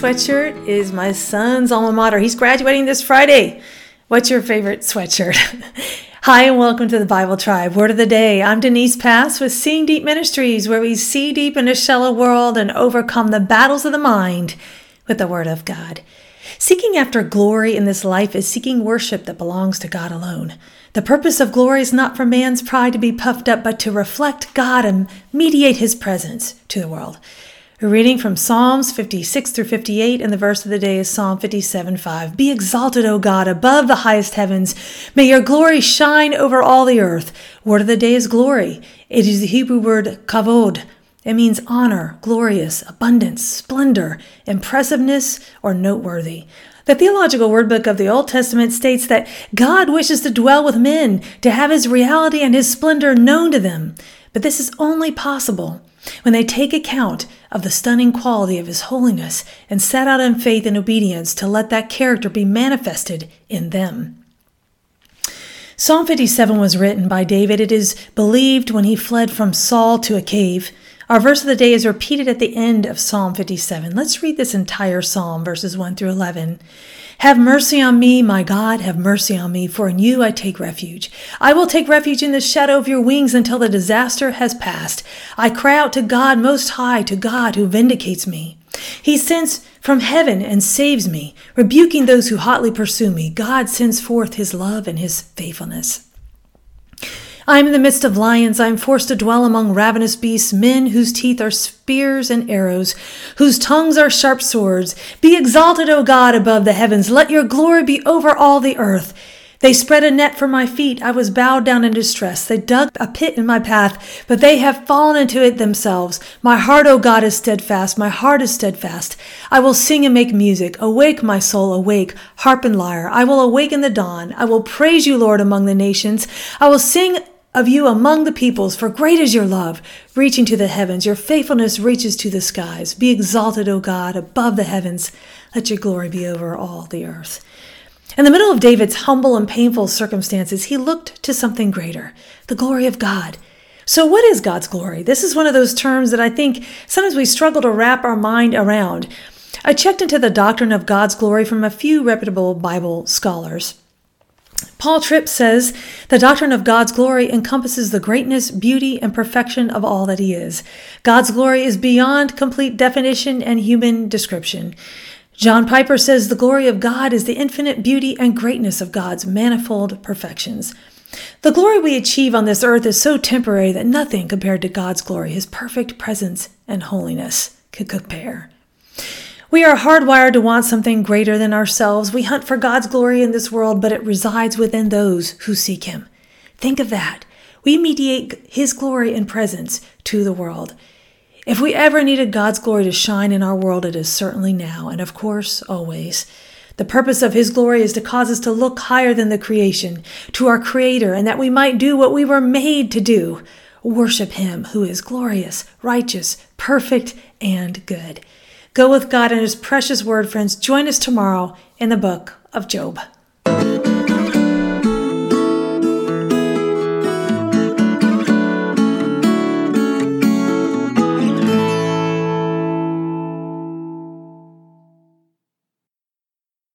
sweatshirt is my son's alma mater. He's graduating this Friday. What's your favorite sweatshirt? Hi, and welcome to the Bible Tribe. Word of the day. I'm Denise Pass with Seeing Deep Ministries, where we see deep in a shallow world and overcome the battles of the mind with the Word of God. Seeking after glory in this life is seeking worship that belongs to God alone. The purpose of glory is not for man's pride to be puffed up, but to reflect God and mediate his presence to the world. We're reading from Psalms 56 through 58, and the verse of the day is Psalm 57 5. Be exalted, O God, above the highest heavens. May your glory shine over all the earth. Word of the day is glory. It is the Hebrew word kavod. It means honor, glorious, abundance, splendor, impressiveness, or noteworthy. The Theological Wordbook of the Old Testament states that God wishes to dwell with men, to have his reality and his splendor known to them. But this is only possible when they take account of the stunning quality of His holiness and set out in faith and obedience to let that character be manifested in them. Psalm 57 was written by David. It is believed when he fled from Saul to a cave. Our verse of the day is repeated at the end of Psalm 57. Let's read this entire psalm, verses 1 through 11. Have mercy on me, my God, have mercy on me, for in you I take refuge. I will take refuge in the shadow of your wings until the disaster has passed. I cry out to God most high, to God who vindicates me. He sends from heaven and saves me, rebuking those who hotly pursue me. God sends forth his love and his faithfulness. I am in the midst of lions. I am forced to dwell among ravenous beasts, men whose teeth are spears and arrows, whose tongues are sharp swords. Be exalted, O God, above the heavens. Let your glory be over all the earth. They spread a net for my feet. I was bowed down in distress. They dug a pit in my path, but they have fallen into it themselves. My heart, O God, is steadfast. My heart is steadfast. I will sing and make music. Awake, my soul, awake, harp and lyre. I will awaken the dawn. I will praise you, Lord, among the nations. I will sing of you among the peoples, for great is your love, reaching to the heavens. Your faithfulness reaches to the skies. Be exalted, O God, above the heavens. Let your glory be over all the earth. In the middle of David's humble and painful circumstances, he looked to something greater the glory of God. So, what is God's glory? This is one of those terms that I think sometimes we struggle to wrap our mind around. I checked into the doctrine of God's glory from a few reputable Bible scholars. Paul Tripp says the doctrine of God's glory encompasses the greatness, beauty, and perfection of all that He is. God's glory is beyond complete definition and human description. John Piper says the glory of God is the infinite beauty and greatness of God's manifold perfections. The glory we achieve on this earth is so temporary that nothing compared to God's glory, His perfect presence and holiness, could compare. We are hardwired to want something greater than ourselves. We hunt for God's glory in this world, but it resides within those who seek Him. Think of that. We mediate His glory and presence to the world. If we ever needed God's glory to shine in our world, it is certainly now, and of course, always. The purpose of His glory is to cause us to look higher than the creation, to our Creator, and that we might do what we were made to do worship Him who is glorious, righteous, perfect, and good. Go with God and His precious word, friends. Join us tomorrow in the book of Job.